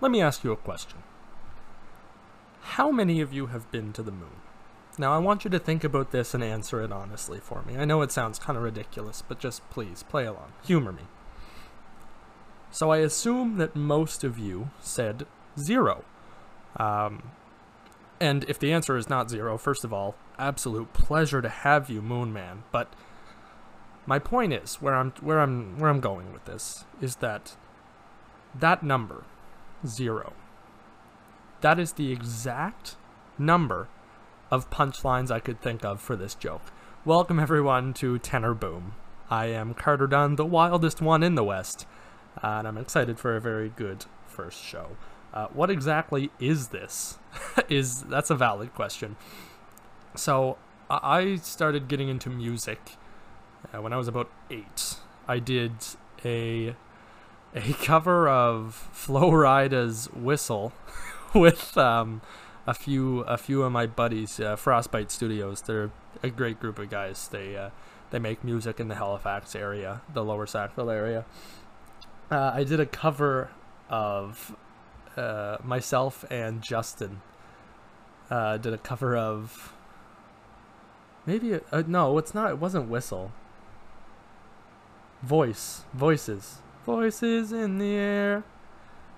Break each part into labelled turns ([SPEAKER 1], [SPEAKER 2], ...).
[SPEAKER 1] let me ask you a question. How many of you have been to the moon? Now, I want you to think about this and answer it honestly for me. I know it sounds kind of ridiculous, but just please play along. Humor me. So I assume that most of you said zero. Um, and if the answer is not zero, first of all, absolute pleasure to have you, Moon Man. But my point is, where I'm where I'm where I'm going with this is that that number, zero, that is the exact number of punchlines I could think of for this joke. Welcome everyone to Tenor Boom. I am Carter Dunn, the wildest one in the West, and I'm excited for a very good first show. Uh, what exactly is this? is that's a valid question. So I started getting into music uh, when I was about eight. I did a a cover of Flo Rida's "Whistle" with um, a few a few of my buddies, uh, Frostbite Studios. They're a great group of guys. They uh, they make music in the Halifax area, the Lower Sackville area. Uh, I did a cover of uh, myself and Justin uh, did a cover of maybe uh, no, it's not. It wasn't whistle. Voice, voices, voices in the air.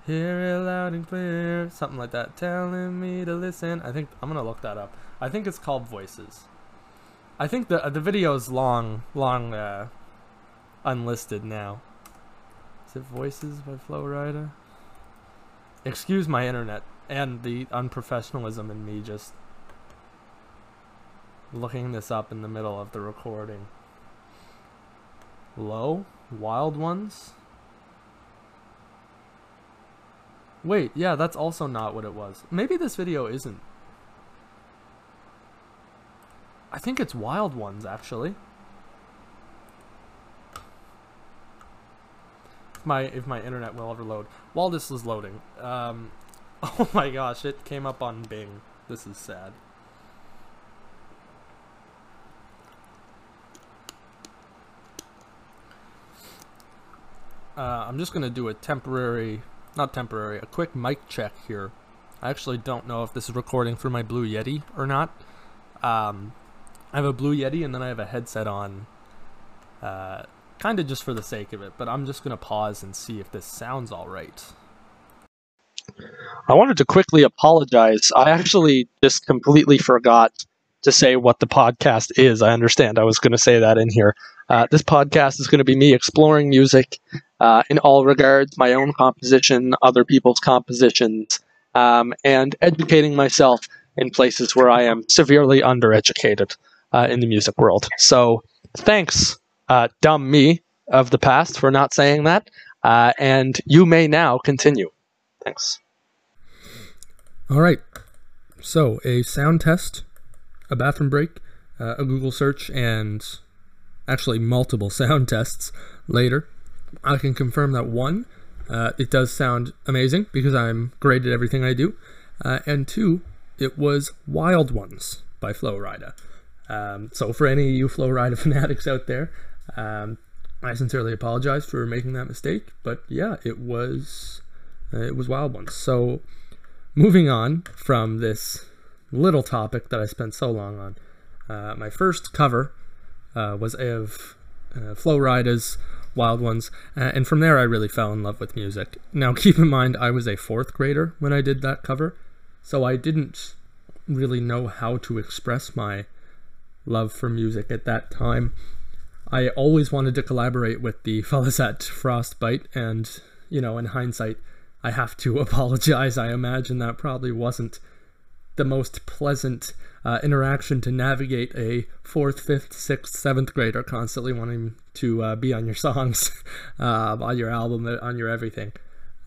[SPEAKER 1] Hear it loud and clear, something like that. Telling me to listen. I think I'm gonna look that up. I think it's called Voices. I think the the video is long, long, uh, unlisted now. Is it Voices by Flo Rida? Excuse my internet and the unprofessionalism in me just looking this up in the middle of the recording. Low? Wild Ones? Wait, yeah, that's also not what it was. Maybe this video isn't. I think it's Wild Ones, actually. my if my internet will ever load. While this is loading, um, oh my gosh, it came up on Bing. This is sad. Uh, I'm just gonna do a temporary, not temporary, a quick mic check here. I actually don't know if this is recording through my Blue Yeti or not. Um, I have a Blue Yeti and then I have a headset on. Uh, kind of just for the sake of it, but I'm just going to pause and see if this sounds all right.
[SPEAKER 2] I wanted to quickly apologize. I actually just completely forgot to say what the podcast is. I understand. I was going to say that in here. Uh, this podcast is going to be me exploring music uh, in all regards my own composition, other people's compositions, um, and educating myself in places where I am severely undereducated uh, in the music world. So, thanks uh, dumb me of the past for not saying that. Uh, and you may now continue. Thanks.
[SPEAKER 1] All right. So, a sound test, a bathroom break, uh, a Google search, and actually multiple sound tests later. I can confirm that one, uh, it does sound amazing because I'm great at everything I do. Uh, and two, it was Wild Ones by Flo Rida. Um, so, for any of you Flo Rida fanatics out there, um, I sincerely apologize for making that mistake, but yeah, it was uh, it was wild ones. So moving on from this little topic that I spent so long on, uh, my first cover uh, was of uh, Flo Rida's Wild Ones, uh, and from there I really fell in love with music. Now keep in mind I was a fourth grader when I did that cover, so I didn't really know how to express my love for music at that time. I always wanted to collaborate with the fellas at Frostbite, and, you know, in hindsight, I have to apologize. I imagine that probably wasn't the most pleasant uh, interaction to navigate a fourth, fifth, sixth, seventh grader constantly wanting to uh, be on your songs, uh, on your album, on your everything.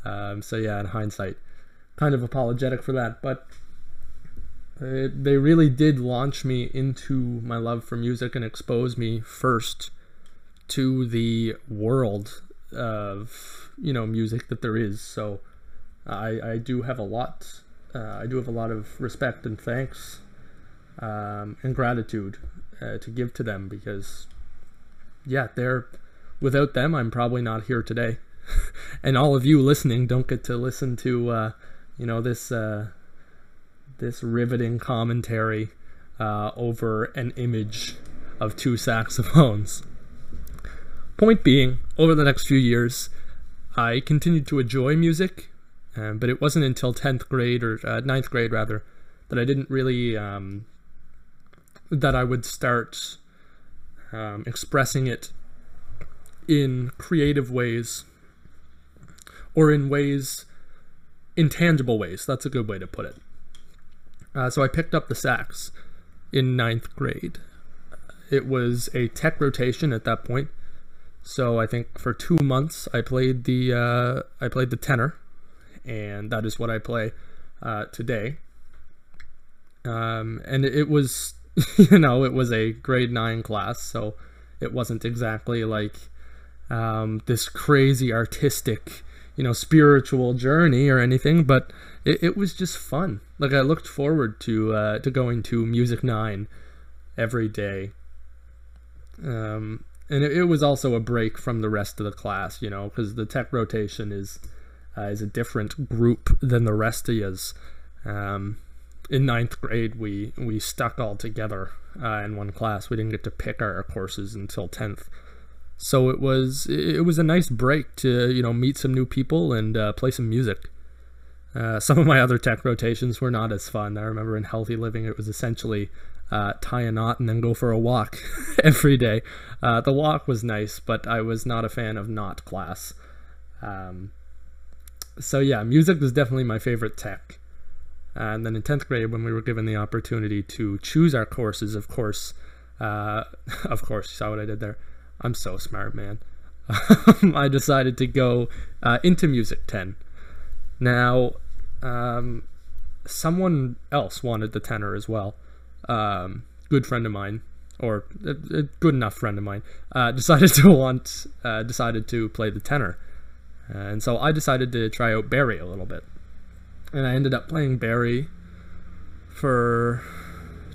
[SPEAKER 1] Um, so, yeah, in hindsight, kind of apologetic for that. But it, they really did launch me into my love for music and expose me first to the world of you know music that there is. So I I do have a lot uh, I do have a lot of respect and thanks um, and gratitude uh, to give to them because yeah they're without them I'm probably not here today and all of you listening don't get to listen to uh, you know this uh, this riveting commentary uh, over an image of two saxophones. Point being, over the next few years, I continued to enjoy music, um, but it wasn't until 10th grade or uh, 9th grade rather that I didn't really um, that I would start um, expressing it in creative ways or in ways intangible ways. That's a good way to put it. Uh, so I picked up the sax in ninth grade. It was a tech rotation at that point. So I think for two months I played the uh, I played the tenor and that is what I play uh, today. Um, and it was you know it was a grade nine class so it wasn't exactly like um, this crazy artistic you know spiritual journey or anything but it, it was just fun. Like i looked forward to uh, to going to music 9 every day. Um, and it, it, was also a break from the rest of the class you know because the tech rotation is uh, is a different group than the rest of us um, in ninth grade we we stuck all together uh, in one class we didn't get to pick our courses until 10th so it was it was a nice break to you know meet some new people and uh, play some music. Uh, some of my other tech rotations were not as fun. I remember in healthy living it was essentially uh, tie a knot and then go for a walk every day. Uh, the walk was nice, but I was not a fan of knot class. Um, so yeah, music was definitely my favorite tech. and then in 10th grade, when we were given the opportunity to choose our courses, of course, uh, of course, you saw what I did there. I'm so smart, man. I decided to go uh, into Music 10. Now, um, someone else wanted the tenor as well. Um, good friend of mine, or a, a good enough friend of mine, uh, decided to want, uh, decided to play the tenor, and so I decided to try out bari a little bit, and I ended up playing bari for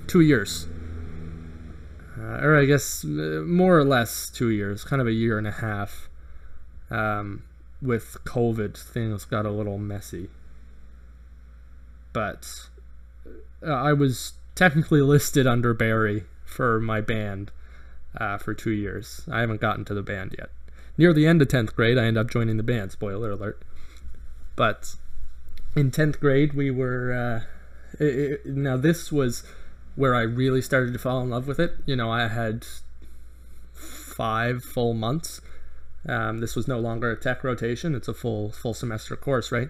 [SPEAKER 1] two years uh, or I guess uh, more or less two years, kind of a year and a half. Um, with COVID, things got a little messy. But uh, I was technically listed under bari for my band uh, for two years. I haven't gotten to the band yet. Near the end of 10th grade, I ended up joining the band, spoiler alert. But in 10th grade, we were. Uh, it, it, now, this was where I really started to fall in love with it. You know, I had five full months. Um, this was no longer a tech rotation; it's a full full semester course, right?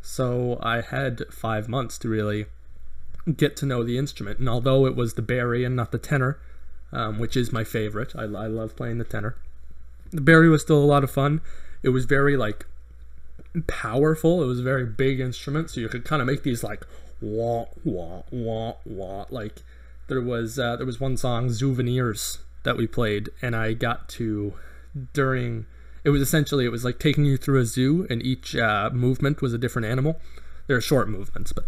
[SPEAKER 1] So I had five months to really get to know the instrument. And although it was the bari and not the tenor, um, which is my favorite, I, I love playing the tenor. The bari was still a lot of fun. It was very like powerful. It was a very big instrument, so you could kind of make these like wah wah wah wah. Like there was uh, there was one song Souvenirs that we played, and I got to during it was essentially it was like taking you through a zoo, and each uh, movement was a different animal. They're short movements, but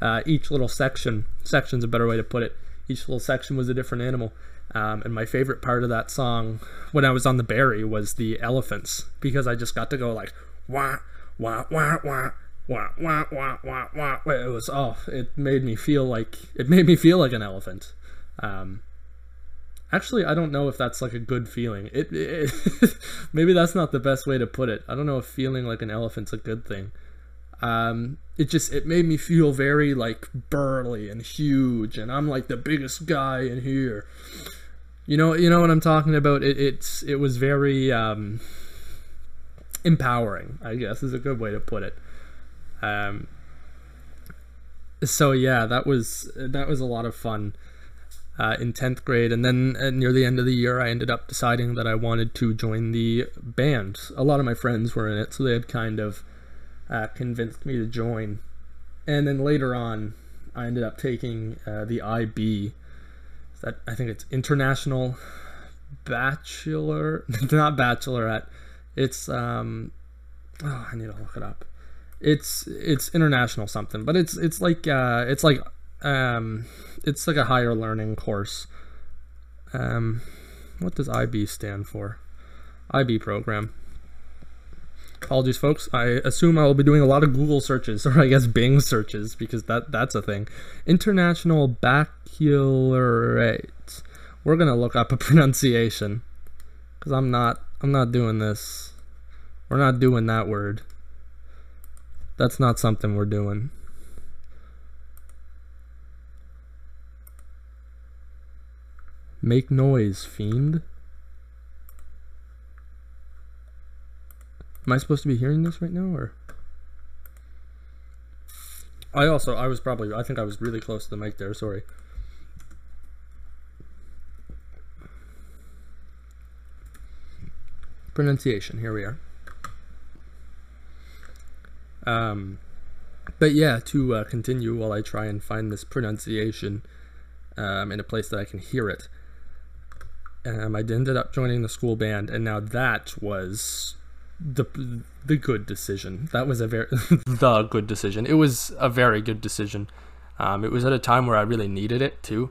[SPEAKER 1] uh, each little section section's a better way to put it. Each little section was a different animal. Um, and my favorite part of that song when I was on the bari was the elephants because I just got to go like wah wah wah wah wah wah wah wah wah. It was oh, it made me feel like it made me feel like an elephant. Um, actually, I don't know if that's like a good feeling. It, it maybe that's not the best way to put it. I don't know if feeling like an elephant's a good thing. Um, it just it made me feel very like burly and huge, and I'm like the biggest guy in here. You know, you know what I'm talking about. It, it's it was very um, empowering. I guess is a good way to put it. Um, so yeah, that was that was a lot of fun uh, in tenth grade, and then uh, near the end of the year, I ended up deciding that I wanted to join the band. A lot of my friends were in it, so they had kind of uh, convinced me to join. And then later on, I ended up taking uh, the IB. That I think it's International Bachelor, not Bachelorette. It's um, oh, I need to look it up it's it's international something, but it's it's like uh, it's like um, it's like a higher learning course. Um, what does IB stand for? IB program. Apologies, folks. I assume I will be doing a lot of Google searches, or I guess Bing searches, because that that's a thing. International Baccalaureate. We're gonna look up a pronunciation, because I'm not I'm not doing this. We're not doing that word. That's not something we're doing. Make noise, fiend. Am I supposed to be hearing this right now, or? I also, I was probably, I think I was really close to the mic there, sorry. Pronunciation, here we are. Um, but yeah, to uh, continue while I try and find this pronunciation um, in a place that I can hear it. Um, I ended up joining the school band, and now that was the the good decision. That was a very the good decision. It was a very good decision. Um, it was at a time where I really needed it too.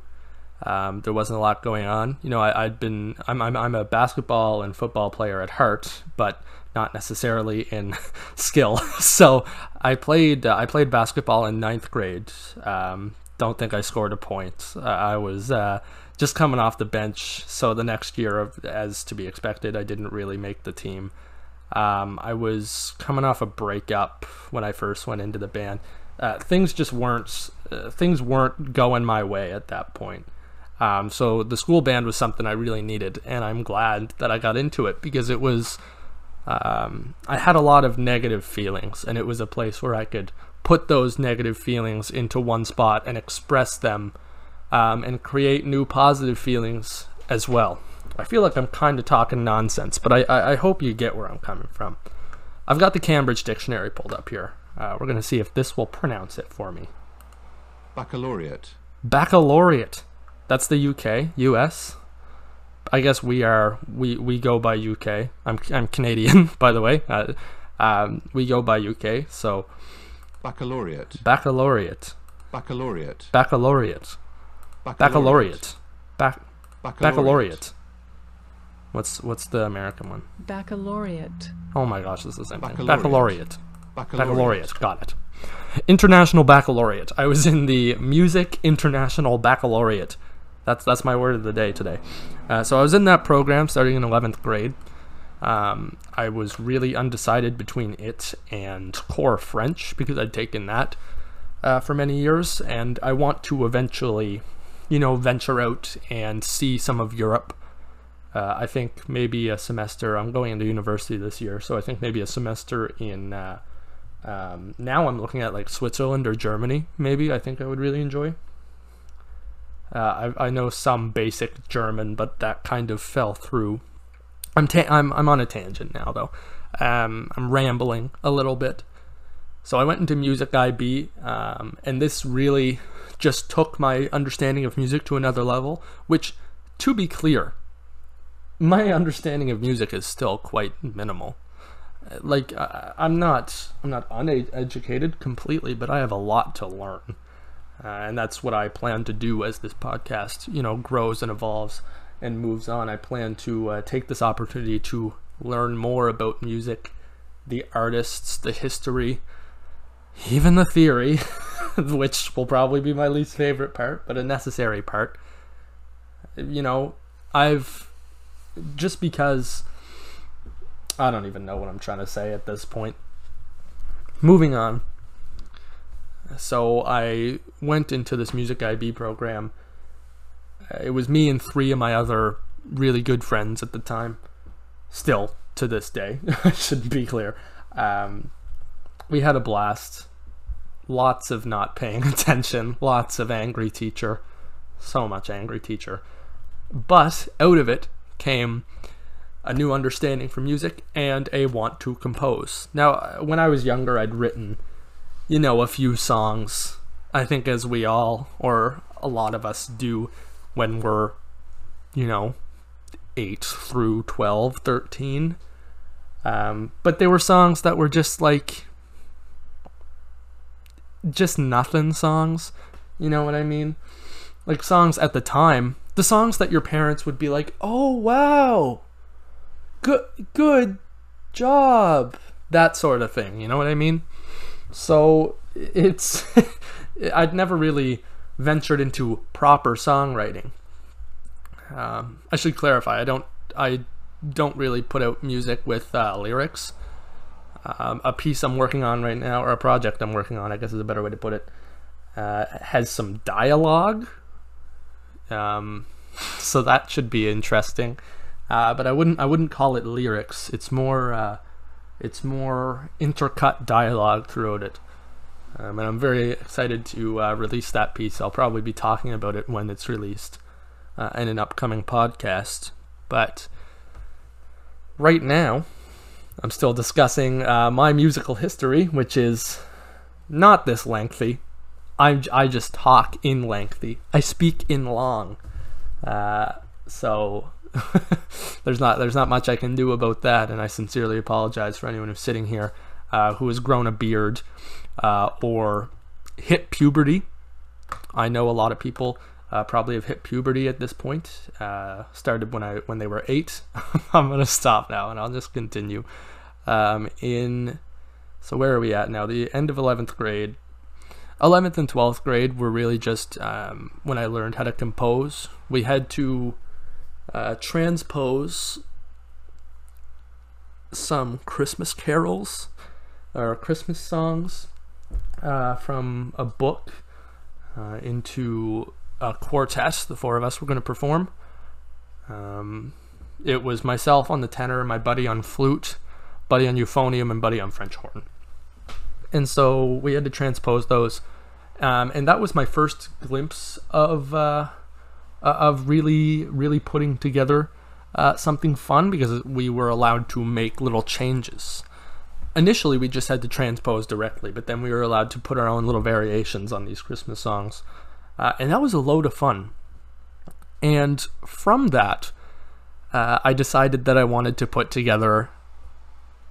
[SPEAKER 1] Um, there wasn't a lot going on. You know, I, had been I'm, I'm I'm a basketball and football player at heart, but not necessarily in skill. so I played uh, I played basketball in ninth grade. Um, don't think I scored a point. Uh, I was uh, just coming off the bench, so the next year, as to be expected, I didn't really make the team. Um, I was coming off a breakup when I first went into the band. Uh, things just weren't uh, things weren't going my way at that point. Um, so the school band was something I really needed, and I'm glad that I got into it because it was. Um, I had a lot of negative feelings, and it was a place where I could put those negative feelings into one spot and express them, um, and create new positive feelings as well. I feel like I'm kind of talking nonsense, but I, I, I, hope you get where I'm coming from. I've got the Cambridge Dictionary pulled up here. Uh, we're going to see if this will pronounce it for me.
[SPEAKER 3] Baccalaureate.
[SPEAKER 1] Baccalaureate. That's the UK, US. I guess we are we we go by UK. I'm I'm Canadian, by the way. Uh, um, we go by UK, so.
[SPEAKER 3] Baccalaureate.
[SPEAKER 1] Baccalaureate.
[SPEAKER 3] Baccalaureate.
[SPEAKER 1] Baccalaureate. Baccalaureate. Bac- baccalaureate. What's what's the American one?
[SPEAKER 4] Baccalaureate.
[SPEAKER 1] Oh my gosh, this is the same thing.
[SPEAKER 3] Baccalaureate.
[SPEAKER 1] Baccalaureate. Baccalaureate. Got it. International Baccalaureate. I was in the Music International Baccalaureate. That's that's my word of the day today. Uh, so I was in that program starting in 11th grade. Um, I was really undecided between it and core French because I'd taken that uh, for many years, and I want to eventually, you know, venture out and see some of Europe. Uh, I think maybe a semester. I'm going into university this year, so I think maybe a semester in. Uh, um, now I'm looking at like Switzerland or Germany. Maybe I think I would really enjoy. Uh, I, I know some basic German, but that kind of fell through. I'm ta- I'm I'm on a tangent now though. Um, I'm rambling a little bit. So I went into music IB, um, and this really just took my understanding of music to another level. Which, to be clear, my understanding of music is still quite minimal. Like I, I'm not I'm not uneducated completely, but I have a lot to learn, uh, and that's what I plan to do as this podcast you know grows and evolves and moves on. I plan to uh, take this opportunity to learn more about music, the artists, the history, even the theory, which will probably be my least favorite part, but a necessary part. You know, I've just because I don't even know what I'm trying to say at this point. Moving on. So I went into this music IB program. It was me and three of my other really good friends at the time. Still to this day, I should be clear. Um, we had a blast. Lots of not paying attention. Lots of angry teacher. So much angry teacher. But out of it, came a new understanding for music and a want to compose. Now, when I was younger, I'd written, you know, a few songs. I think as we all, or a lot of us do when we're, you know, 8 through 12, 13. Um, but they were songs that were just like, just nothing songs. You know what I mean? Like songs at the time the songs that your parents would be like, "Oh wow, good good job," that sort of thing. You know what I mean? So it's I'd never really ventured into proper songwriting. Um, I should clarify. I don't. I don't really put out music with uh, lyrics. Um, a piece I'm working on right now, or a project I'm working on, I guess is a better way to put it, uh, has some dialogue. Um, so that should be interesting. Uh, but I wouldn't. I wouldn't call it lyrics. It's more. Uh, it's more intercut dialogue throughout it. Um, and I'm very excited to uh, release that piece. I'll probably be talking about it when it's released uh, in an upcoming podcast. But right now, I'm still discussing uh, my musical history, which is not this lengthy. I, I just talk in lengthy. I speak in long. Uh, so there's not there's not much I can do about that, and I sincerely apologize for anyone who's sitting here uh, who has grown a beard uh, or hit puberty. I know a lot of people uh, probably have hit puberty at this point. Uh, started when I when they were eight. I'm gonna stop now and I'll just continue. Um, in so where are we at now? The end of 11th grade. 11th and 12th grade were really just um, when I learned how to compose. We had to uh, transpose some Christmas carols or Christmas songs uh, from a book uh, into a quartet. The four of us were going to perform. Um, it was myself on the tenor, my buddy on flute, buddy on euphonium, and buddy on French horn. And so we had to transpose those. Um, and that was my first glimpse of uh, of really, really putting together uh, something fun because we were allowed to make little changes initially we just had to transpose directly, but then we were allowed to put our own little variations on these Christmas songs. Uh, and that was a load of fun. And from that, uh, I decided that I wanted to put together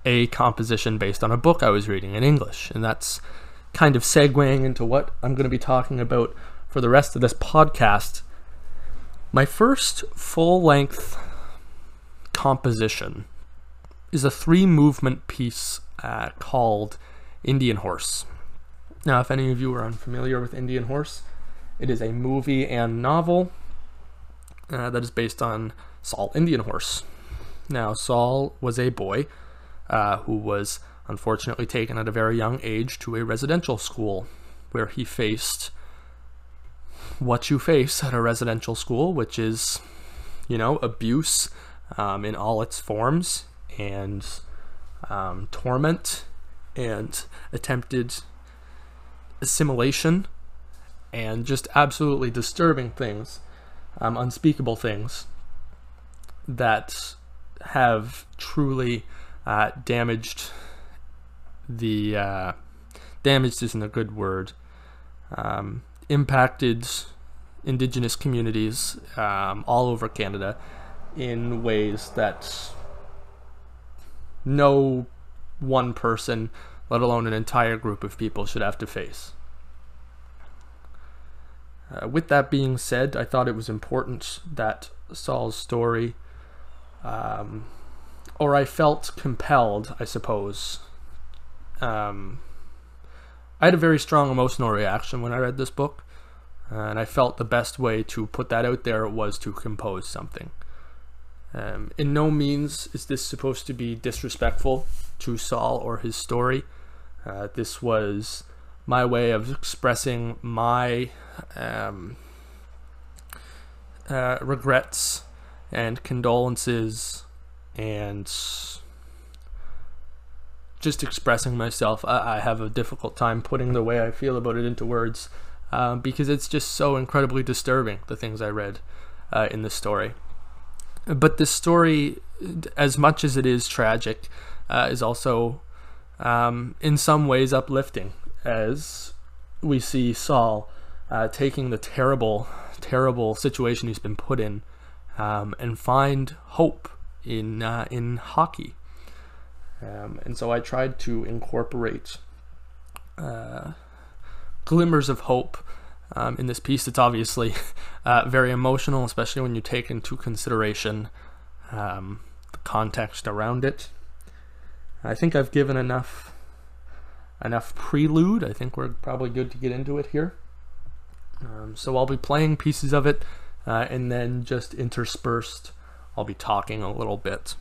[SPEAKER 1] a composition based on a book I was reading in English. And that's kind of segueing into what I'm going to be talking about for the rest of this podcast. My first full length composition is a three movement piece uh, called Indian Horse. Now, if any of you are unfamiliar with Indian Horse, it is a movie and novel uh, that is based on Saul Indian Horse. Now, Saul was a boy uh, who was unfortunately taken at a very young age to a residential school where he faced what you face at a residential school, which is, you know, abuse um, in all its forms and um, torment and attempted assimilation and just absolutely disturbing things, um, unspeakable things that have truly uh, damaged the uh, damaged isn't a good word um, impacted indigenous communities um, all over Canada in ways that no one person, let alone an entire group of people, should have to face. Uh, with that being said, I thought it was important that Saul's story, um, or I felt compelled, I suppose. Um, I had a very strong emotional reaction when I read this book, and I felt the best way to put that out there was to compose something. Um, in no means is this supposed to be disrespectful to Saul or his story. Uh, this was my way of expressing my um, uh, regrets and condolences and just expressing myself. I, I, have a difficult time putting the way I feel about it into words uh, because it's just so incredibly disturbing, the things I read uh, in the story. But this story, as much as it is tragic, uh, is also um, in some ways uplifting as we see Saul uh, taking the terrible, terrible situation he's been put in um, and find hope in uh, in hockey. Um, and so I tried to incorporate uh, glimmers of hope um, in this piece. It's obviously uh, very emotional, especially when you take into consideration um, the context around it. I think I've given enough enough prelude. I think we're probably good to get into it here. Um, so I'll be playing pieces of it, uh, and then just interspersed, I'll be talking a little bit.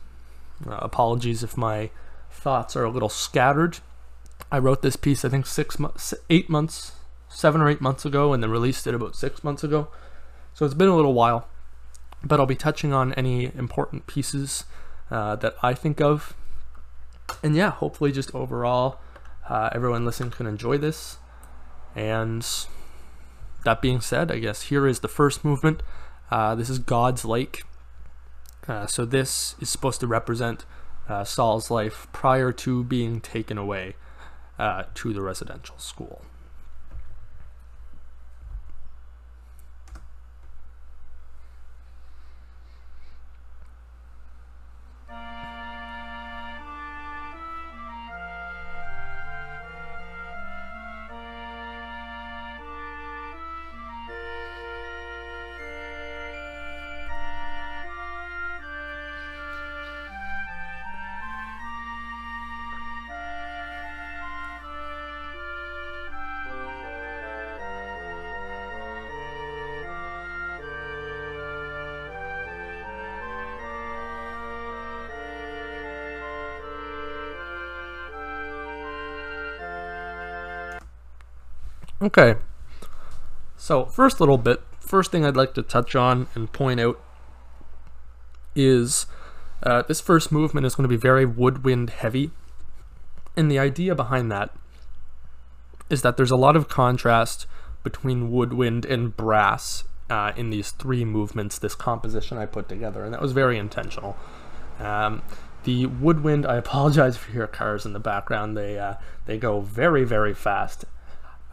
[SPEAKER 1] Uh, apologies if my thoughts are a little scattered. I wrote this piece, I think, six months, eight months, seven or eight months ago, and then released it about six months ago. So it's been a little while, but I'll be touching on any important pieces uh, that I think of. And yeah, hopefully, just overall, uh, everyone listening can enjoy this. And that being said, I guess here is the first movement. Uh, this is God's Lake. Uh, so this is supposed to represent uh, Saul's life prior to being taken away uh, to the residential school. Okay. So, first little bit, first thing I'd like to touch on and point out is uh, this first movement is going to be very woodwind heavy. And the idea behind that is that there's a lot of contrast between woodwind and brass uh, in these three movements, this composition I put together, and that was very intentional. Um, the woodwind, I apologize if you hear cars in the background. They uh, they go very very fast,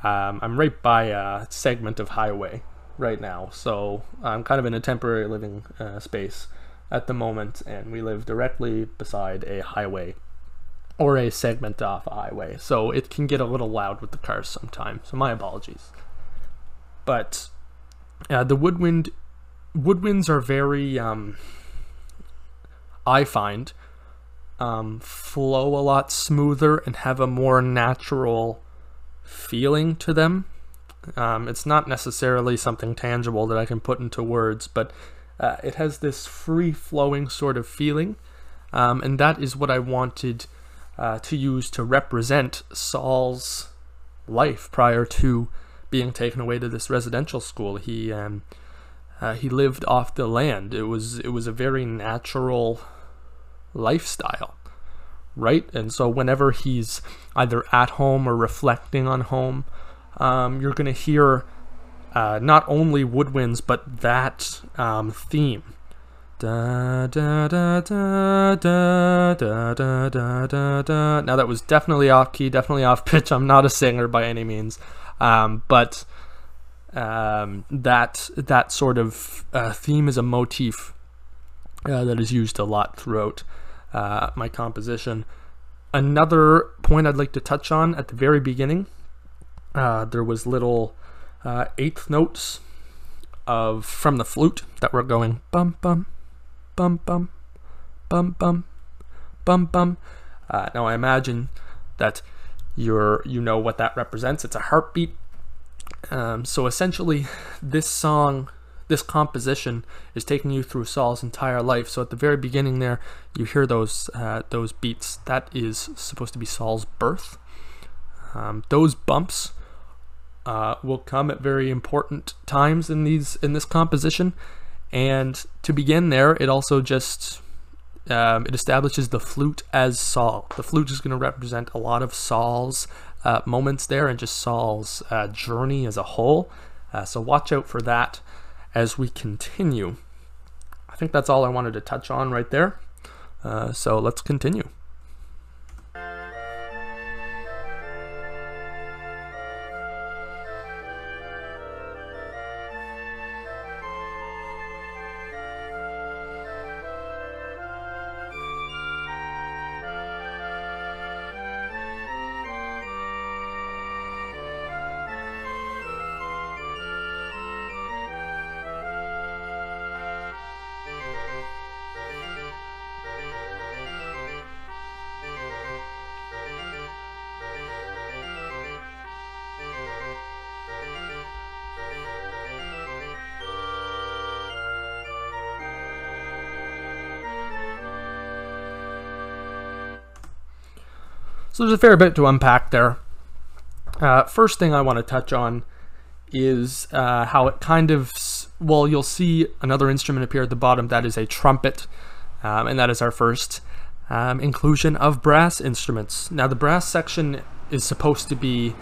[SPEAKER 1] um, I'm right by a segment of highway right now, so I'm kind of in a temporary living uh, space at the moment, and we live directly beside a highway or a segment off a highway, so it can get a little loud with the cars sometimes. So my apologies. But uh, the woodwind woodwinds are very, um, I find, um, flow a lot smoother and have a more natural feeling to them. Um, it's not necessarily something tangible that I can put into words, but uh, it has this free flowing sort of feeling. Um, and that is what I wanted uh, to use to represent Saul's life prior to being taken away to this residential school. He um, uh, he lived off the land. It was it was a very natural lifestyle right? And so whenever he's either at home or reflecting on home, um, you're going to hear uh, not only woodwinds but that um, theme. Da, da, da, da, da, da, da, da, da. Now that was definitely off key, definitely off pitch. I'm not a singer by any means, um, but um, that that sort of uh, theme is a motif uh, that is used a lot throughout uh, my composition. Another point I'd like to touch on at the very beginning, uh, there was little uh, eighth notes of from the flute that were going bum bum, bum bum, bum bum, bum bum. Uh, now I imagine that you're you know what that represents. It's a heartbeat. Um, so essentially, this song this composition is taking you through Saul's entire life. So at the very beginning there, you hear those uh, those beats. That is supposed to be Saul's birth. Um, those bumps uh, will come at very important times in these in this composition. And to begin there, it also just um, it establishes the flute as Saul. The flute is going to represent a lot of Saul's uh, moments there and just Saul's uh, journey as a whole. Uh, so watch out for that as we continue. I think that's all I wanted to touch on right there. Uh, so let's continue. So there's a fair bit to unpack there. Uh, first thing I want to touch on is uh, how it kind of, well, you'll see another instrument appear at the bottom. That is a trumpet, um, and that is our first um, inclusion of brass instruments. Now, the brass section is supposed to be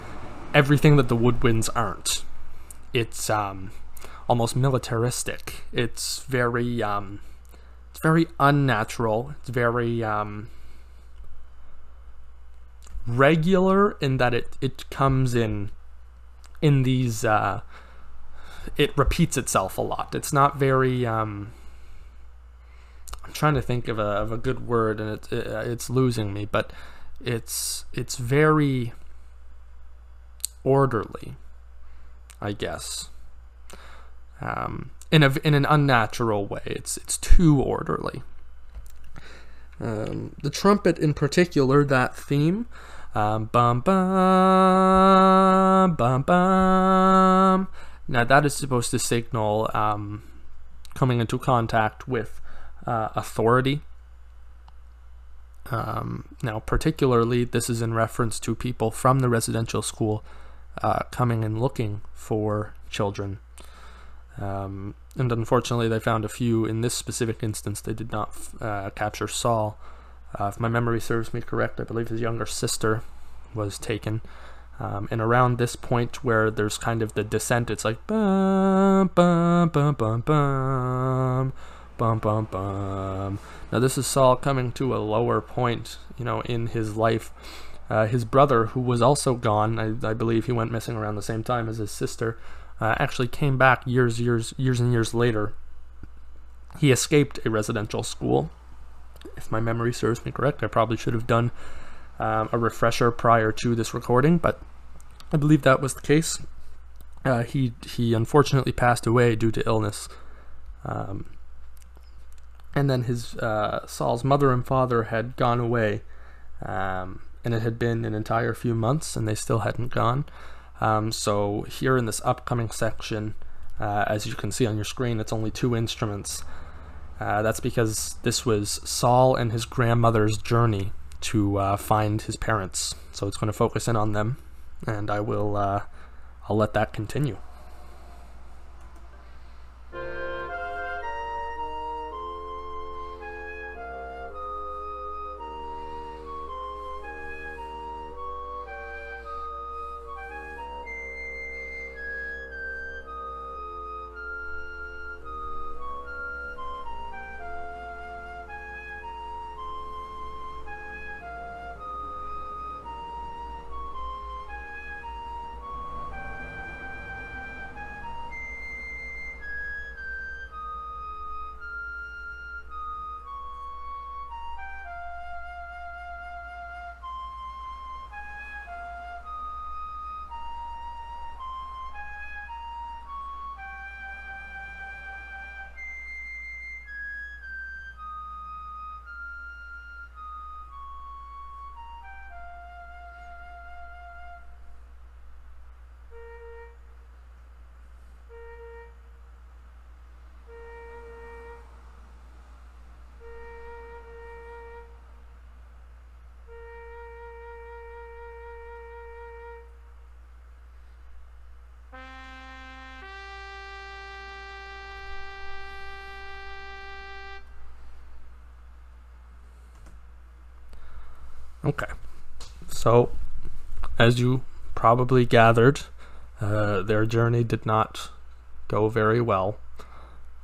[SPEAKER 1] everything that the woodwinds aren't. It's um, almost militaristic. It's very, um, it's very unnatural. It's very um, regular in that it it comes in in these. Uh, it repeats itself a lot. It's not very. Um, I'm trying to think of a of a good word, and it, it it's losing me, but it's it's very orderly, I guess. Um, in a in an unnatural way. It's it's too orderly. Um, the trumpet, in particular, that theme, um, bum bum bum bum. Now that is supposed to signal um, coming into contact with uh, authority. Um, now, particularly, this is in reference to people from the residential school uh, coming and looking for children. Um, and unfortunately, they found a few. In this specific instance, they did not uh, capture Saul. Uh, if my memory serves me correct, I believe his younger sister was taken. Um, and around this point where there's kind of the descent, it's like bum bum bum bum bum bum bum bum. Now this is Saul coming to a lower point, you know, in his life. Uh, his brother, who was also gone, I, I, believe he went missing around the same time as his sister, uh, actually came back years, years, years and years later. He escaped a residential school. If my memory serves me correct, I probably should have done um, a refresher prior to this recording, but I believe that was the case. Uh, he he unfortunately passed away due to illness. Um, and then his uh, Saul's mother and father had gone away, um, and it had been an entire few months, and they still hadn't gone. Um, so here in this upcoming section, uh, as you can see on your screen, it's only two instruments. Uh, that's because this was Saul and his grandmother's journey to uh, find his parents. So it's going to focus in on them, and I will uh, I'll let that continue. So, as you probably gathered, uh, their journey did not go very well.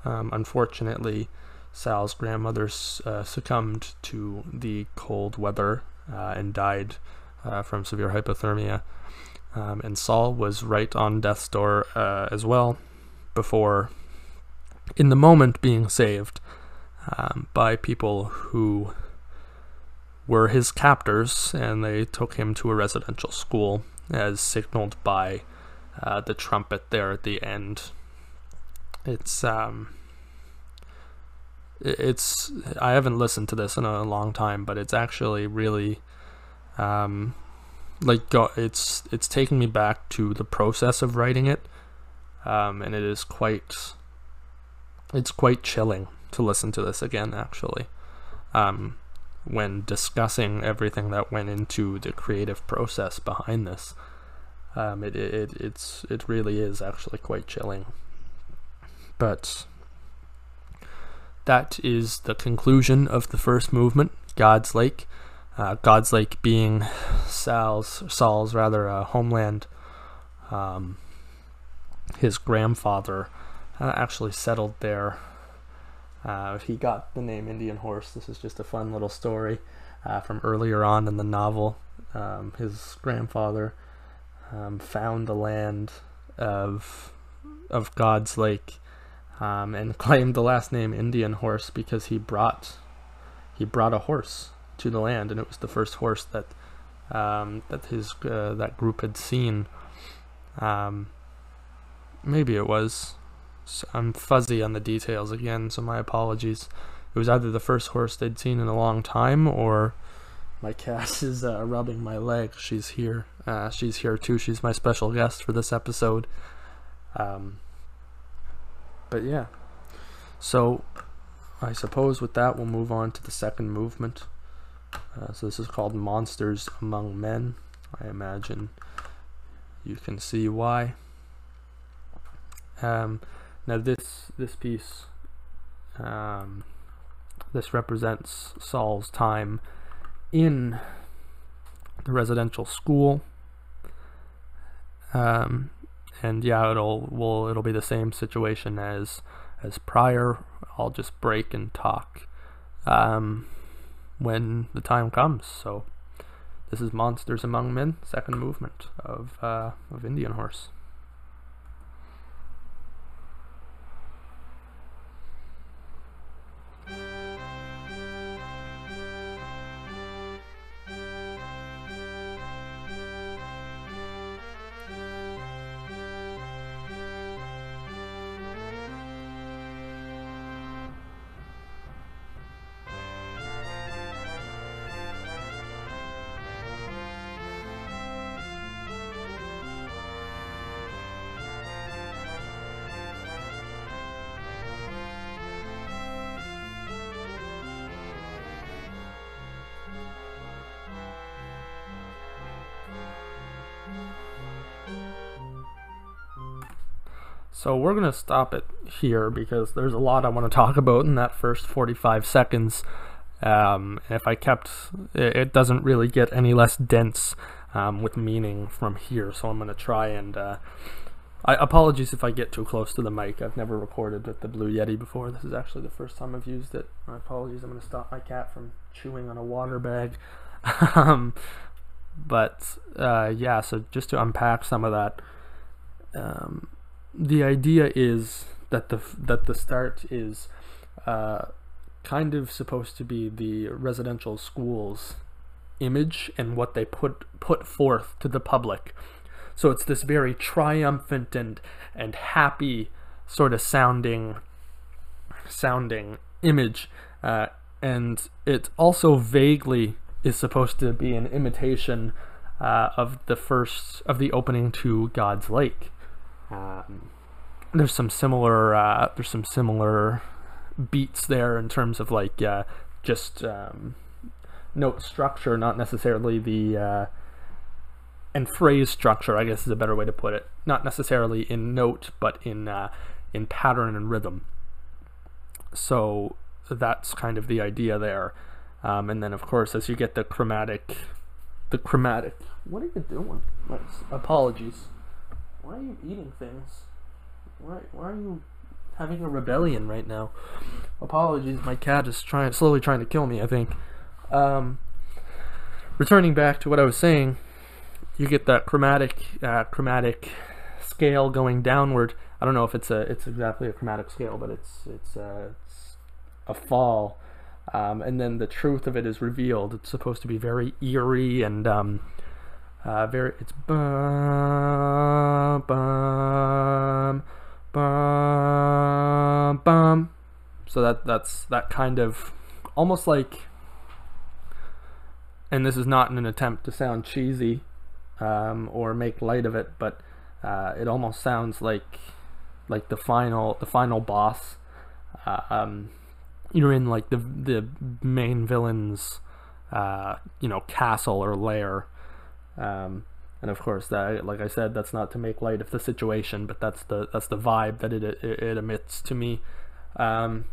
[SPEAKER 1] Um, unfortunately, Saul's grandmother uh, succumbed to the cold weather uh, and died uh, from severe hypothermia. Um, and Saul was right on death's door uh, as well, before, in the moment, being saved um, by people who were his captors, and they took him to a residential school, as signaled by uh, the trumpet there at the end. It's um, it's I haven't listened to this in a long time, but it's actually really um, like go, it's it's taking me back to the process of writing it, um, and it is quite it's quite chilling to listen to this again. Actually, um, when discussing everything that went into the creative process behind this. Um, it, it it's it really is actually quite chilling. But that is the conclusion of the first movement, God's Lake. Uh, God's Lake being Sal's Saul's rather uh, homeland. Um, his grandfather uh, actually settled there. Uh, he got the name Indian Horse. This is just a fun little story uh, from earlier on in the novel. Um, his grandfather um, found the land of of God's Lake um, and claimed the last name Indian Horse because he brought he brought a horse to the land, and it was the first horse that um, that his uh, that group had seen. Um, maybe it was. I'm fuzzy on the details again, so my apologies. It was either the first horse they'd seen in a long time, or my cat is uh, rubbing my leg. She's here. Uh, she's here too. She's my special guest for this episode. Um, but yeah. So, I suppose with that, we'll move on to the second movement. Uh, so this is called Monsters Among Men. I imagine you can see why. Um, now this this piece, um, this represents Saul's time in the residential school. Um, and yeah, it'll will it'll be the same situation as as prior. I'll just break and talk. Um, when the time comes. So this is Monsters Among Men, second movement of uh, of Indian Horse. So we're going to stop it here because there's a lot I want to talk about in that first 45 seconds. Um, if I kept, it, doesn't really get any less dense um, with meaning from here. So I'm going to try and. Uh, I apologies if I get too close to the mic. I've never recorded with the Blue Yeti before. This is actually the first time I've used it. My apologies. I'm going to stop my cat from chewing on a water bag. um, but uh, yeah, so just to unpack some of that. Um, the idea is that the that the start is uh, kind of supposed to be the residential schools image and what they put put forth to the public. So it's this very triumphant and and happy sort of sounding sounding image, uh, and it also vaguely is supposed to be an imitation uh, of the first of the opening to God's Lake. Um, there's some similar uh, there's some similar beats there in terms of like uh, just um, note structure, not necessarily the uh, and phrase structure. I guess is a better way to put it. Not necessarily in note, but in uh, in pattern and rhythm. So that's kind of the idea there. Um, and then of course, as you get the chromatic, the chromatic. What are you doing? Apologies. Why are you eating things? Why, why are you having a rebellion right now? Apologies, my cat is trying, slowly trying to kill me, I think. Um, returning back to what I was saying, you get that chromatic, uh, chromatic scale going downward. I don't know if it's a, it's exactly a chromatic scale, but it's, it's, uh, it's a fall. Um, and then the truth of it is revealed. It's supposed to be very eerie and um, uh, very. It's bum bum bum bum. So that that's that kind of almost like. And this is not in an attempt to sound cheesy um, or make light of it, but uh, it almost sounds like like the final the final boss. Uh, um, you're in like the the main villain's uh, you know, castle or lair. Um, and of course, that, like I said, that's not to make light of the situation, but that's the that's the vibe that it it, it emits to me. Um,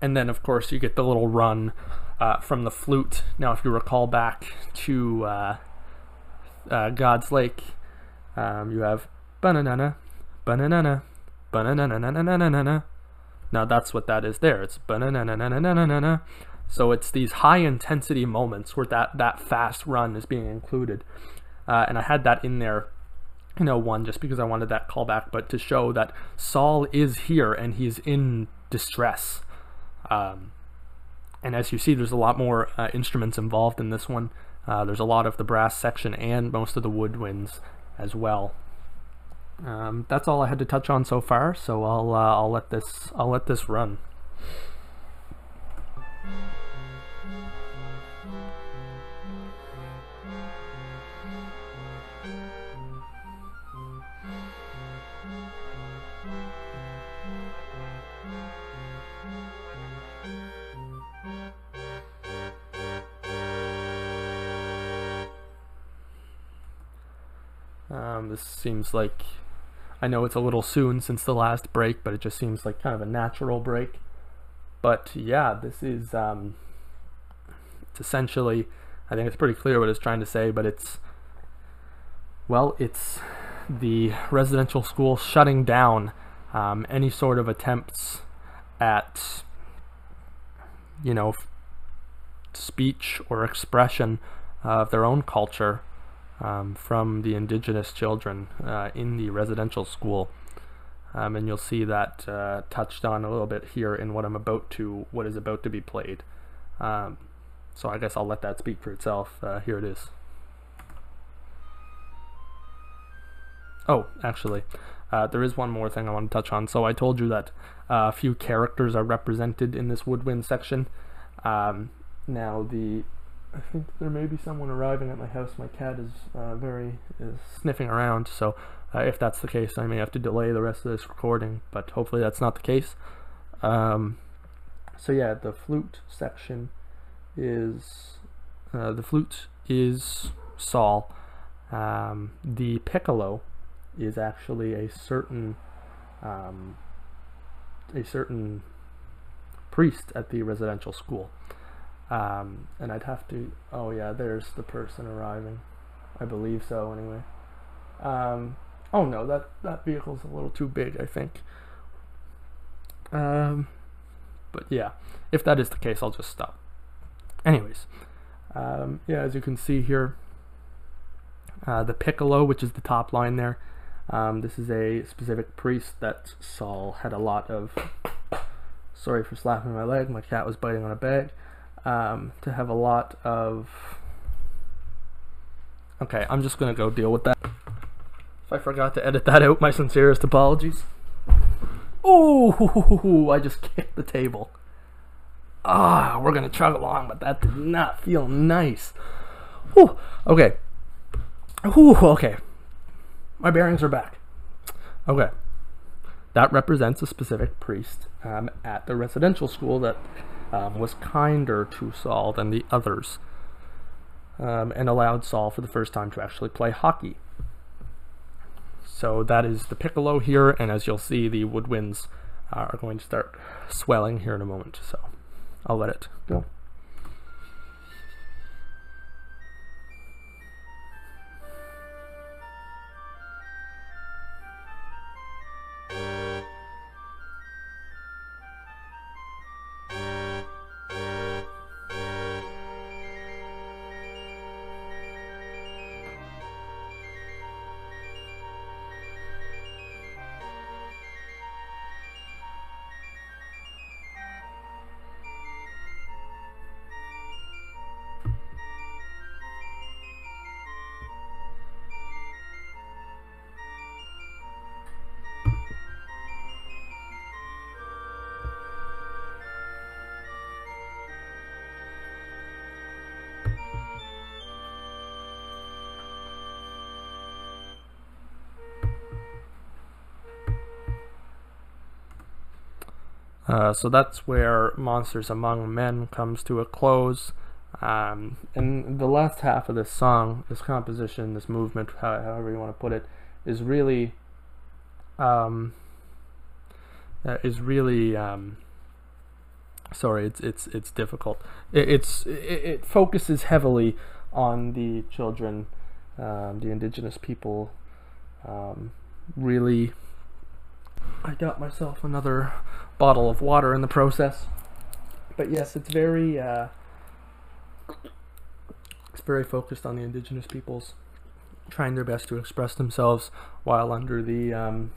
[SPEAKER 1] and then, of course, you get the little run uh, from the flute. Now, if you recall back to uh, uh, God's Lake, um, you have banana, banana, banana. banana. Now that's what that is there. It's banana, banana, banana. So it's these high intensity moments where that that fast run is being included, uh, and I had that in there. You know, one just because I wanted that callback, but to show that Saul is here and he's in distress. Um, and as you see, there's a lot more uh, instruments involved in this one. Uh, there's a lot of the brass section and most of the woodwinds as well. Um, that's all I had to touch on so far, so I'll uh, I'll let this I'll let this run. Um, this seems like I know it's a little soon since the last break, but it just seems like kind of a natural break. But yeah, this is um, it's essentially I think it's pretty clear what it's trying to say, but it's well, it's the residential school shutting down um, any sort of attempts at you know speech or expression of their own culture um, from the indigenous children uh, in the residential school. Um, and you'll see that uh, touched on a little bit here in what I'm about to, what is about to be played. Um, so I guess I'll let that speak for itself. Uh, here it is. Oh, actually, uh, there is one more thing I want to touch on. So I told you that uh, a few characters are represented in this woodwind section. Um, now the I think there may be someone arriving at my house. My cat is uh, very is sniffing around, so uh, if that's the case, I may have to delay the rest of this recording. But hopefully that's not the case. Um, so yeah, the flute section is uh, the flute is Saul. Um, the piccolo is actually a certain um, a certain priest at the residential school. Um, and I'd have to, oh yeah, there's the person arriving. I believe so anyway. Um, oh no, that, that vehicle's a little too big, I think. Um, but yeah, if that is the case, I'll just stop. Anyways, um, yeah, as you can see here, uh, the piccolo, which is the top line there, um, this is a specific priest that Saul had a lot of. Sorry for slapping my leg, my cat was biting on a bag um, to have a lot of. Okay, I'm just gonna go deal with that. If I forgot to edit that out, my sincerest apologies. Oh, I just kicked the table. Ah, we're gonna chug along, but that did not feel nice. Whew, okay. Whew, okay. My bearings are back. Okay. That represents a specific priest um, at the residential school that um, was kinder to Saul than the others um, and allowed Saul for the first time to actually play hockey. So that is the piccolo here, and as you'll see, the woodwinds uh, are going to start swelling here in a moment. So I'll let it go. Uh, so that's where Monsters Among Men comes to a close. Um, and the last half of this song, this composition, this movement, however you want to put it, is really, um, uh, is really, um, sorry, it's it's it's difficult. It, it's it, it focuses heavily on the children, um, the indigenous people. Um, really, I got myself another bottle of water in the process. But yes, it's very uh, it's very focused on the indigenous peoples trying their best to express themselves while under the um,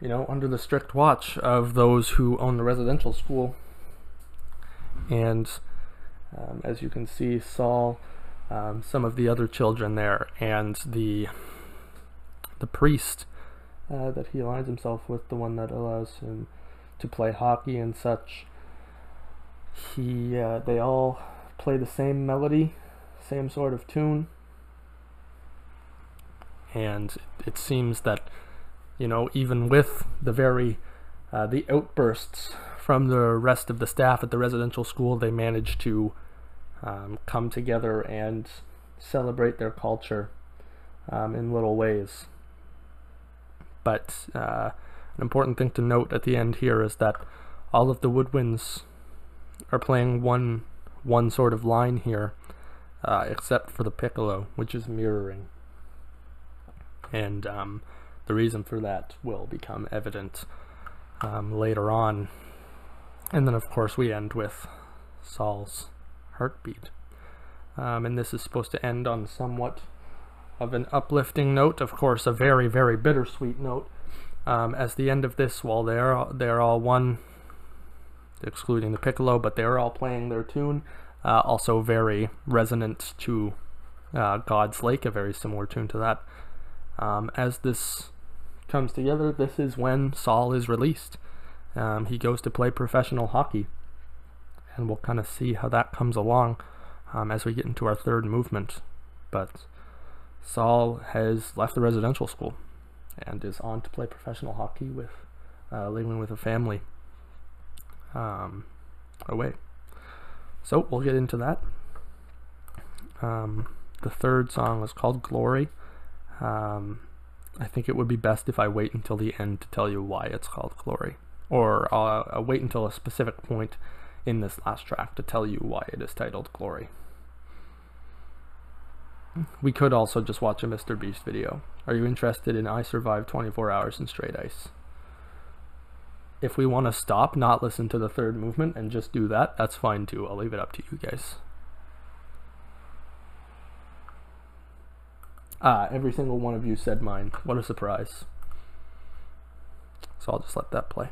[SPEAKER 1] you know under the strict watch of those who own the residential school and um, as you can see Saul um, some of the other children there and the the priest uh, that he aligns himself with the one that allows him to play hockey and such. He uh, they all play the same melody same sort of tune. And it seems that you know even with the very uh, the outbursts from the rest of the staff at the residential school they manage to um, come together and celebrate their culture um, in little ways but uh, an important thing to note at the end here is that all of the woodwinds are playing one one sort of line here uh, except for the piccolo which is mirroring and um, the reason for that will become evident um, later on. And then, of course, we end with Saul's heartbeat. Um, and this is supposed to end on somewhat of an uplifting note, of course, a very, very bittersweet note. Um, as the end of this, while they're they're all one, excluding the piccolo, but they're all playing their tune, uh, also very resonant to uh, God's Lake, a very similar tune to that. Um, as this comes together, this is when Saul is released. Um, he goes to play professional hockey, and we'll kind of see how that comes along um, as we get into our third movement. But Saul has left the residential school and is on to play professional hockey with uh, living with a family um, away. So we'll get into that. Um, the third song is called Glory. Um, I think it would be best if I wait until the end to tell you why it's called Glory. Or uh, I'll wait until a specific point in this last track to tell you why it is titled Glory. We could also just watch a Mr. Beast video. Are you interested in I Survived 24 Hours in Straight Ice? If we want to stop, not listen to the third movement, and just do that, that's fine too. I'll leave it up to you guys. Ah, every single one of you said mine. What a surprise. So I'll just let that play.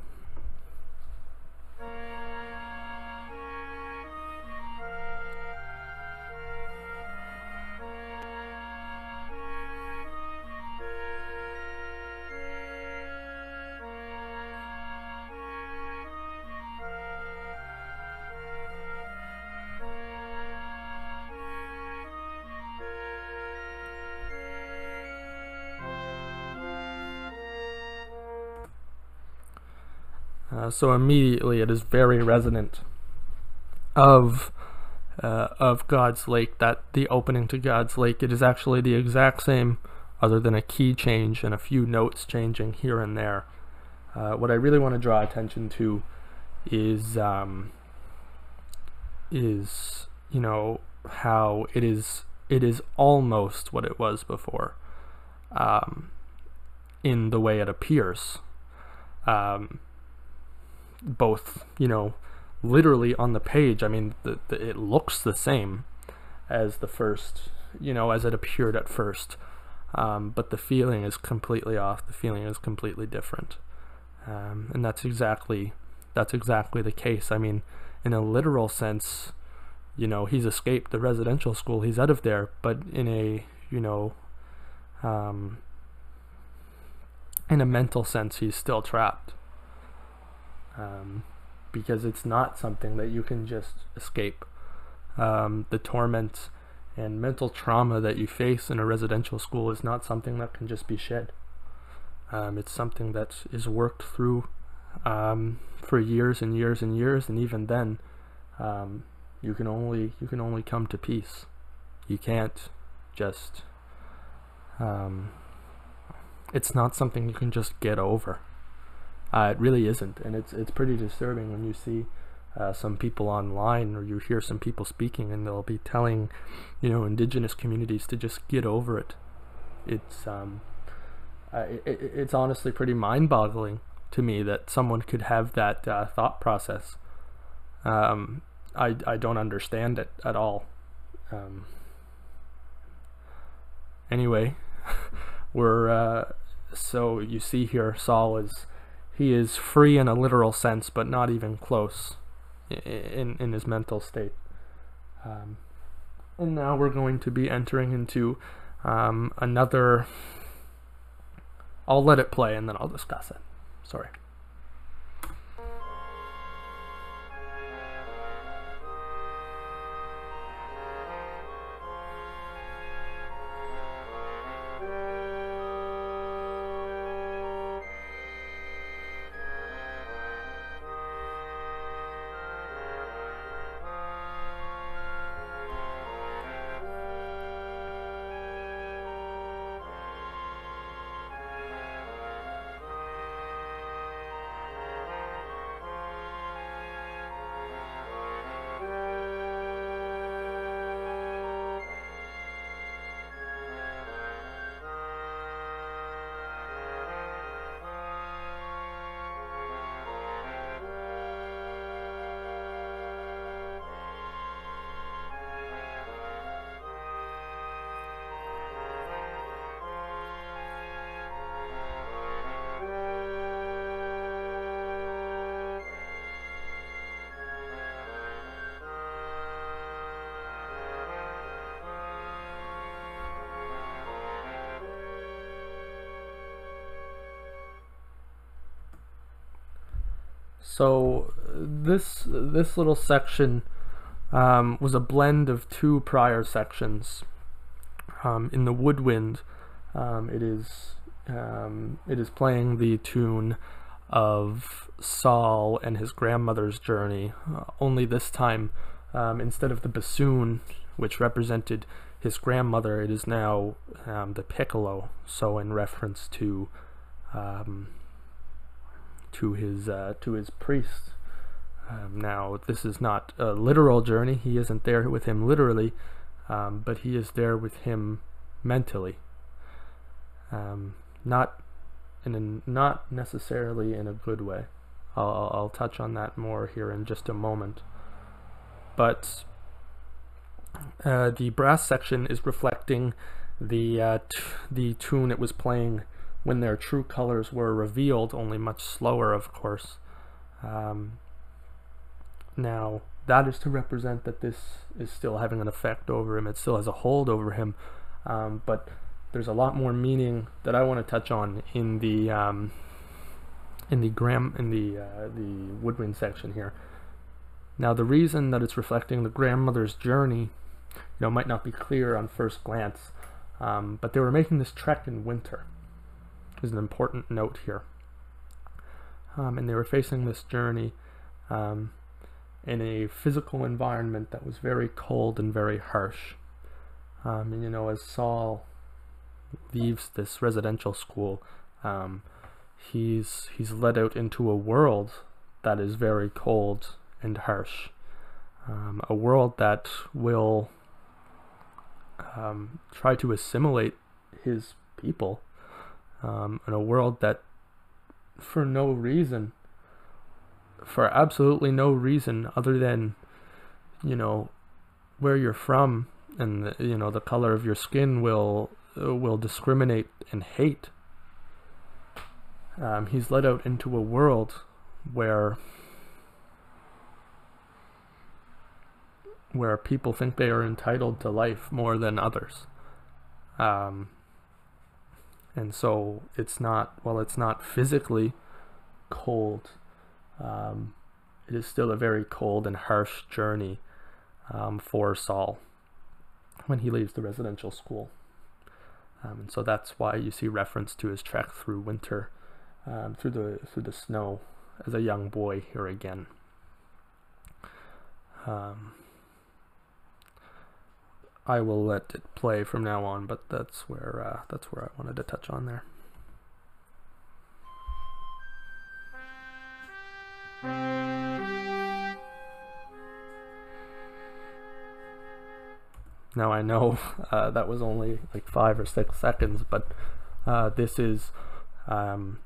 [SPEAKER 1] Uh, so immediately it is very resonant of uh, of God's Lake. That the opening to God's Lake it is actually the exact same, other than a key change and a few notes changing here and there. Uh, what I really want to draw attention to is um, is you know how it is it is almost what it was before um, in the way it appears. Um, both, you know, literally on the page. I mean, the, the, it looks the same as the first, you know, as it appeared at first. Um, but the feeling is completely off. The feeling is completely different. Um, and that's exactly that's exactly the case. I mean, in a literal sense, you know, he's escaped the residential school. He's out of there. But in a you know, um, in a mental sense, he's still trapped um, because it's not something that you can just escape. Um, the torment and mental trauma that you face in a residential school is not something that can just be shed. Um, it's something that is worked through um, for years and years and years, and even then, um, You can only you can only come to peace. You can't just um, it's not something you can just get over. Uh, it really isn't, and it's it's pretty disturbing when you see uh, some people online or you hear some people speaking, and they'll be telling, you know, indigenous communities to just get over it. It's um, uh, it, it's honestly pretty mind-boggling to me that someone could have that uh, thought process. Um, I I don't understand it at all. Um, anyway, we're uh, so you see here Saul is he is free in a literal sense, but not even close in in his mental state. Um, and now we're going to be entering into um, another. I'll let it play and then I'll discuss it. Sorry. So this this little section um, was a blend of two prior sections. Um, in the woodwind, um, it is um, it is playing the tune of Saul and his grandmother's journey. Uh, only this time, um, instead of the bassoon, which represented his grandmother, it is now um, the piccolo. So in reference to to his uh, to his priest. Um, now, this is not a literal journey. He isn't there with him literally, um, but he is there with him mentally. Um, not in a, not necessarily in a good way. I'll, I'll touch on that more here in just a moment. But uh, the brass section is reflecting the uh, the tune it was playing when their true colors were revealed, only much slower, of course. Um, now, that is to represent that this is still having an effect over him. It still has a hold over him. Um, but there's a lot more meaning that I want to touch on in the um, in the gram in the uh, the woodwind section here. Now, the reason that it's reflecting the grandmother's journey, you know, might not be clear on first glance, um, but they were making this trek in winter is an important note here. Um, and they were facing this journey um, in a physical environment that was very cold and very harsh. Um, and you know, as Saul leaves this residential school, um, he's he's led out into a world that is very cold and harsh, um, a world that will um, try to assimilate his people um, in a world that, for no reason, for absolutely no reason other than, you know, where you're from and the, you know the color of your skin will will discriminate and hate. Um, he's led out into a world where where people think they are entitled to life more than others. Um, and so it's not well it's not physically cold um, it is still a very cold and harsh journey um, for Saul when he leaves the residential school. Um, and so that's why you see reference to his trek through winter um, through the through the snow as a young boy here again. Um, I will let it play from now on, but that's where uh, that's where I wanted to touch on there. Now I know uh, that was only like five or six seconds, but uh, this is um,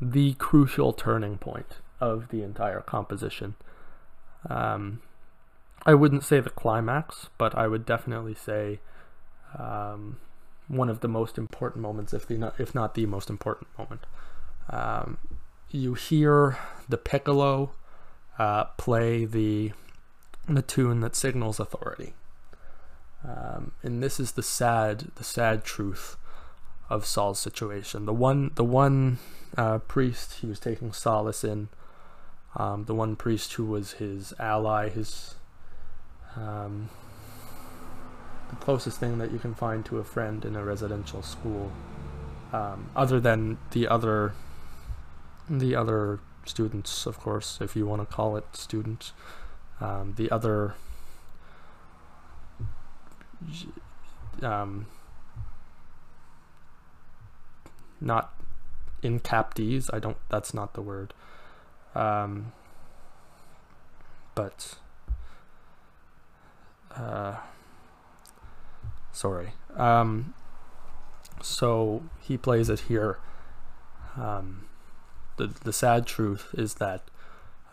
[SPEAKER 1] the crucial turning point of the entire composition. Um, I wouldn't say the climax, but I would definitely say um, one of the most important moments, if the not, if not the most important moment. Um, you hear the piccolo uh, play the the tune that signals authority, um, and this is the sad the sad truth of Saul's situation. The one the one uh, priest he was taking solace in, um, the one priest who was his ally, his um, the closest thing that you can find to a friend in a residential school, um, other than the other the other students, of course, if you want to call it students, um, the other um, not in captees. I don't. That's not the word. Um, but uh, sorry. Um, so he plays it here. Um, the the sad truth is that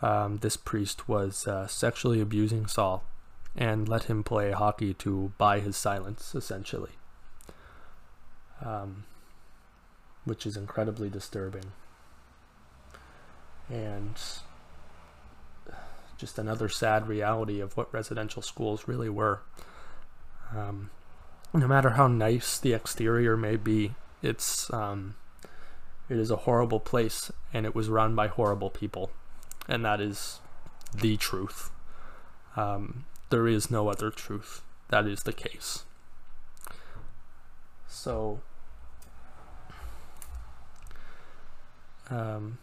[SPEAKER 1] um, this priest was uh, sexually abusing Saul and let him play hockey to buy his silence, essentially. Um, which is incredibly disturbing. And just another sad reality of what residential schools really were. Um, no matter how nice the exterior may be, it's um, it is a horrible place, and it was run by horrible people, and that is the truth. Um, there is no other truth. That is the case. So um,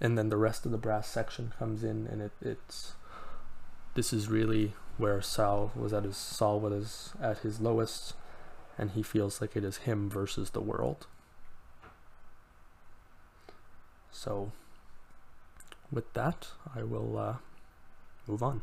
[SPEAKER 1] and then the rest of the brass section comes in, and it, it's this is really where Saul was at his Saul was at his lowest, and he feels like it is him versus the world. So, with that, I will uh, move on.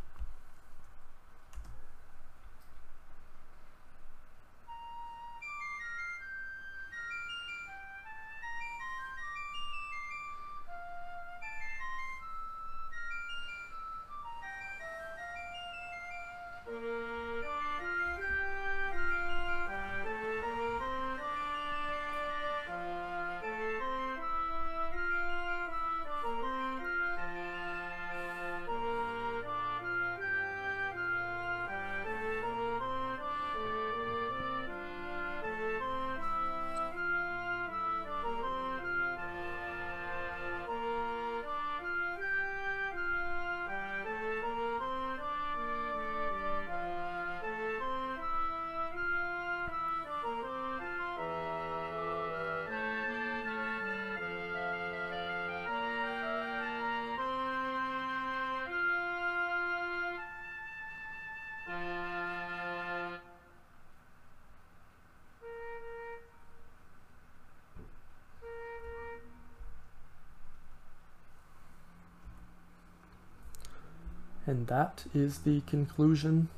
[SPEAKER 1] And that is the conclusion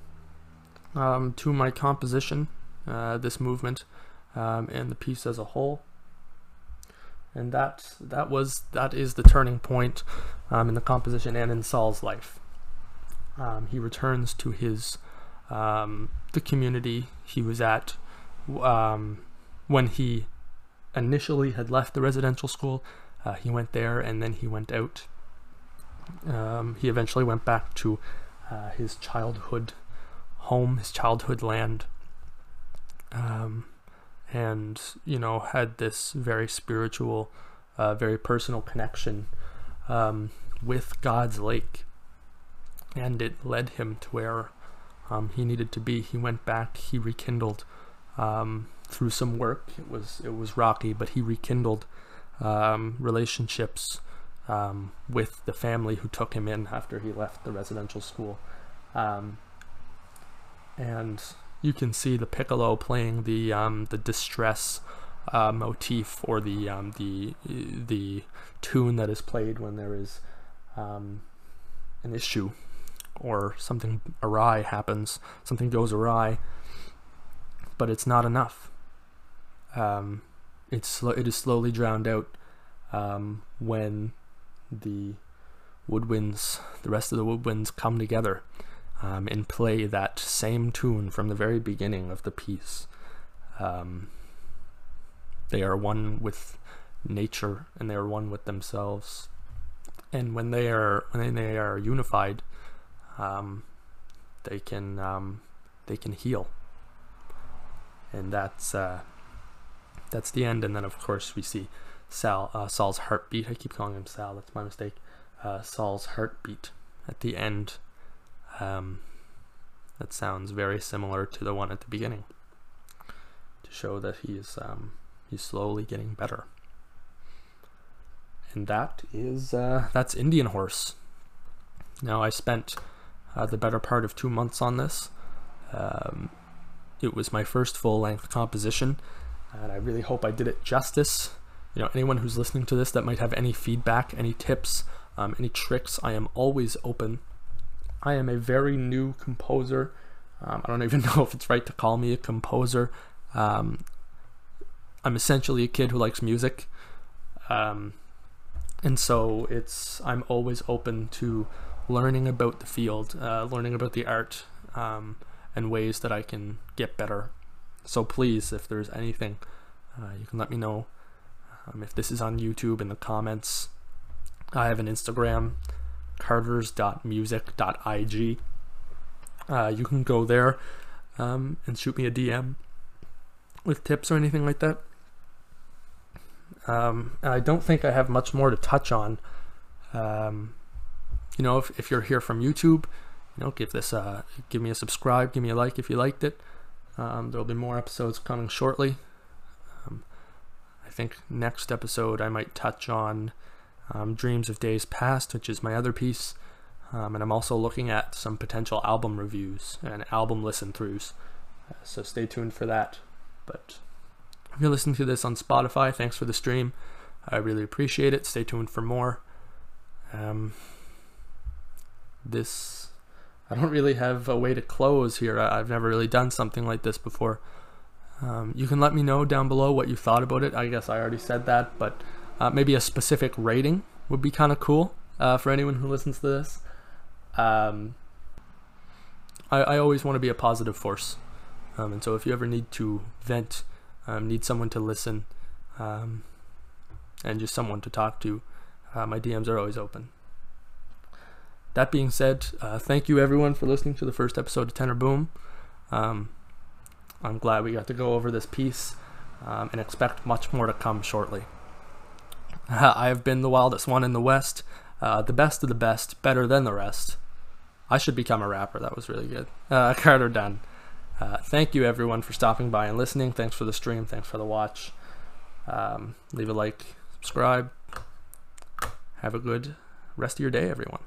[SPEAKER 1] um, to my composition, uh, this movement, um, and the piece as a whole. And that that was that is the turning point um, in the composition and in Saul's life. Um, he returns to his um, the community he was at um, when he initially had left the residential school. Uh, he went there and then he went out um, he eventually went back to uh, his childhood home, his childhood land, um, and you know had this very spiritual, uh, very personal connection um, with God's lake, and it led him to where um, he needed to be. He went back. He rekindled um, through some work. It was it was rocky, but he rekindled um, relationships um, with the family who took him in after he left the residential school. Um, and you can see the piccolo playing the um, the distress uh, motif or the um, the the tune that is played when there is um, an issue or something awry happens, something goes awry, but it's not enough. Um, it's it is slowly drowned out when the woodwinds, the rest of the woodwinds, come together um, and play that same tune from the very beginning of the piece. Um, they are one with nature and they are one with themselves. And when they are when they are unified, um, they can um, they can heal. And that's uh, that's the end. And then of course we see Sal uh, Saul's heartbeat. I keep calling him Sal. That's my mistake. Uh, Saul's heartbeat at the end. Um, that sounds very similar to the one at the beginning. To show that he's um, he's slowly getting better. And that is uh, that's Indian Horse. Now I spent uh, the better part of two months on this. Um, it was my first full length composition, and I really hope I did it justice. You know, anyone who's listening to this that might have any feedback, any tips, um, any tricks, I am always open. I am a very new composer. Um, I don't even know if it's right to call me a composer. Um, I'm essentially a kid who likes music. Um, and so it's I'm always open to learning about the field, uh, learning about the art, um, and ways that I can get better. So please, if there's anything, uh, you can let me know. Um, if this is on YouTube in the comments, I have an Instagram, carters.music.ig. Uh, you can go there um, and shoot me a DM with tips or anything like that. Um, I don't think I have much more to touch on. Um, you know, if, if you're here from YouTube, you know, give this, give me a subscribe, give me a like if you liked it. Um, there'll be more episodes coming shortly. Think next episode I might touch on um, Dreams of Days Past, which is my other piece. Um, and I'm also looking at some potential album reviews and album listen throughs. Uh, so stay tuned for that. But if you're listening to this on Spotify, thanks for the stream. I really appreciate it. Stay tuned for more. Um, this, I don't really have a way to close here. I, have never really done something like this before. Um, you can let me know down below what you thought about it. I guess I already said that, but uh, maybe a specific rating would be kind of cool uh, for anyone who listens to this. Um, I, I always want to be a positive force. Um, and so if you ever need to vent, um, need someone to listen, um, and just someone to talk to, uh, my DMs are always open. That being said, uh, thank you everyone for listening to the first episode of Tenor Boom. Um, I'm glad we got to go over this piece um, and expect much more to come shortly. I have been the wildest one in the West, uh, the best of the best, better than the rest. I should become a rapper. That was really good. Uh, Carter Dunn. Uh, thank you everyone for stopping by and listening. Thanks for the stream. Thanks for the watch. Um, leave a like, subscribe. Have a good rest of your day, everyone.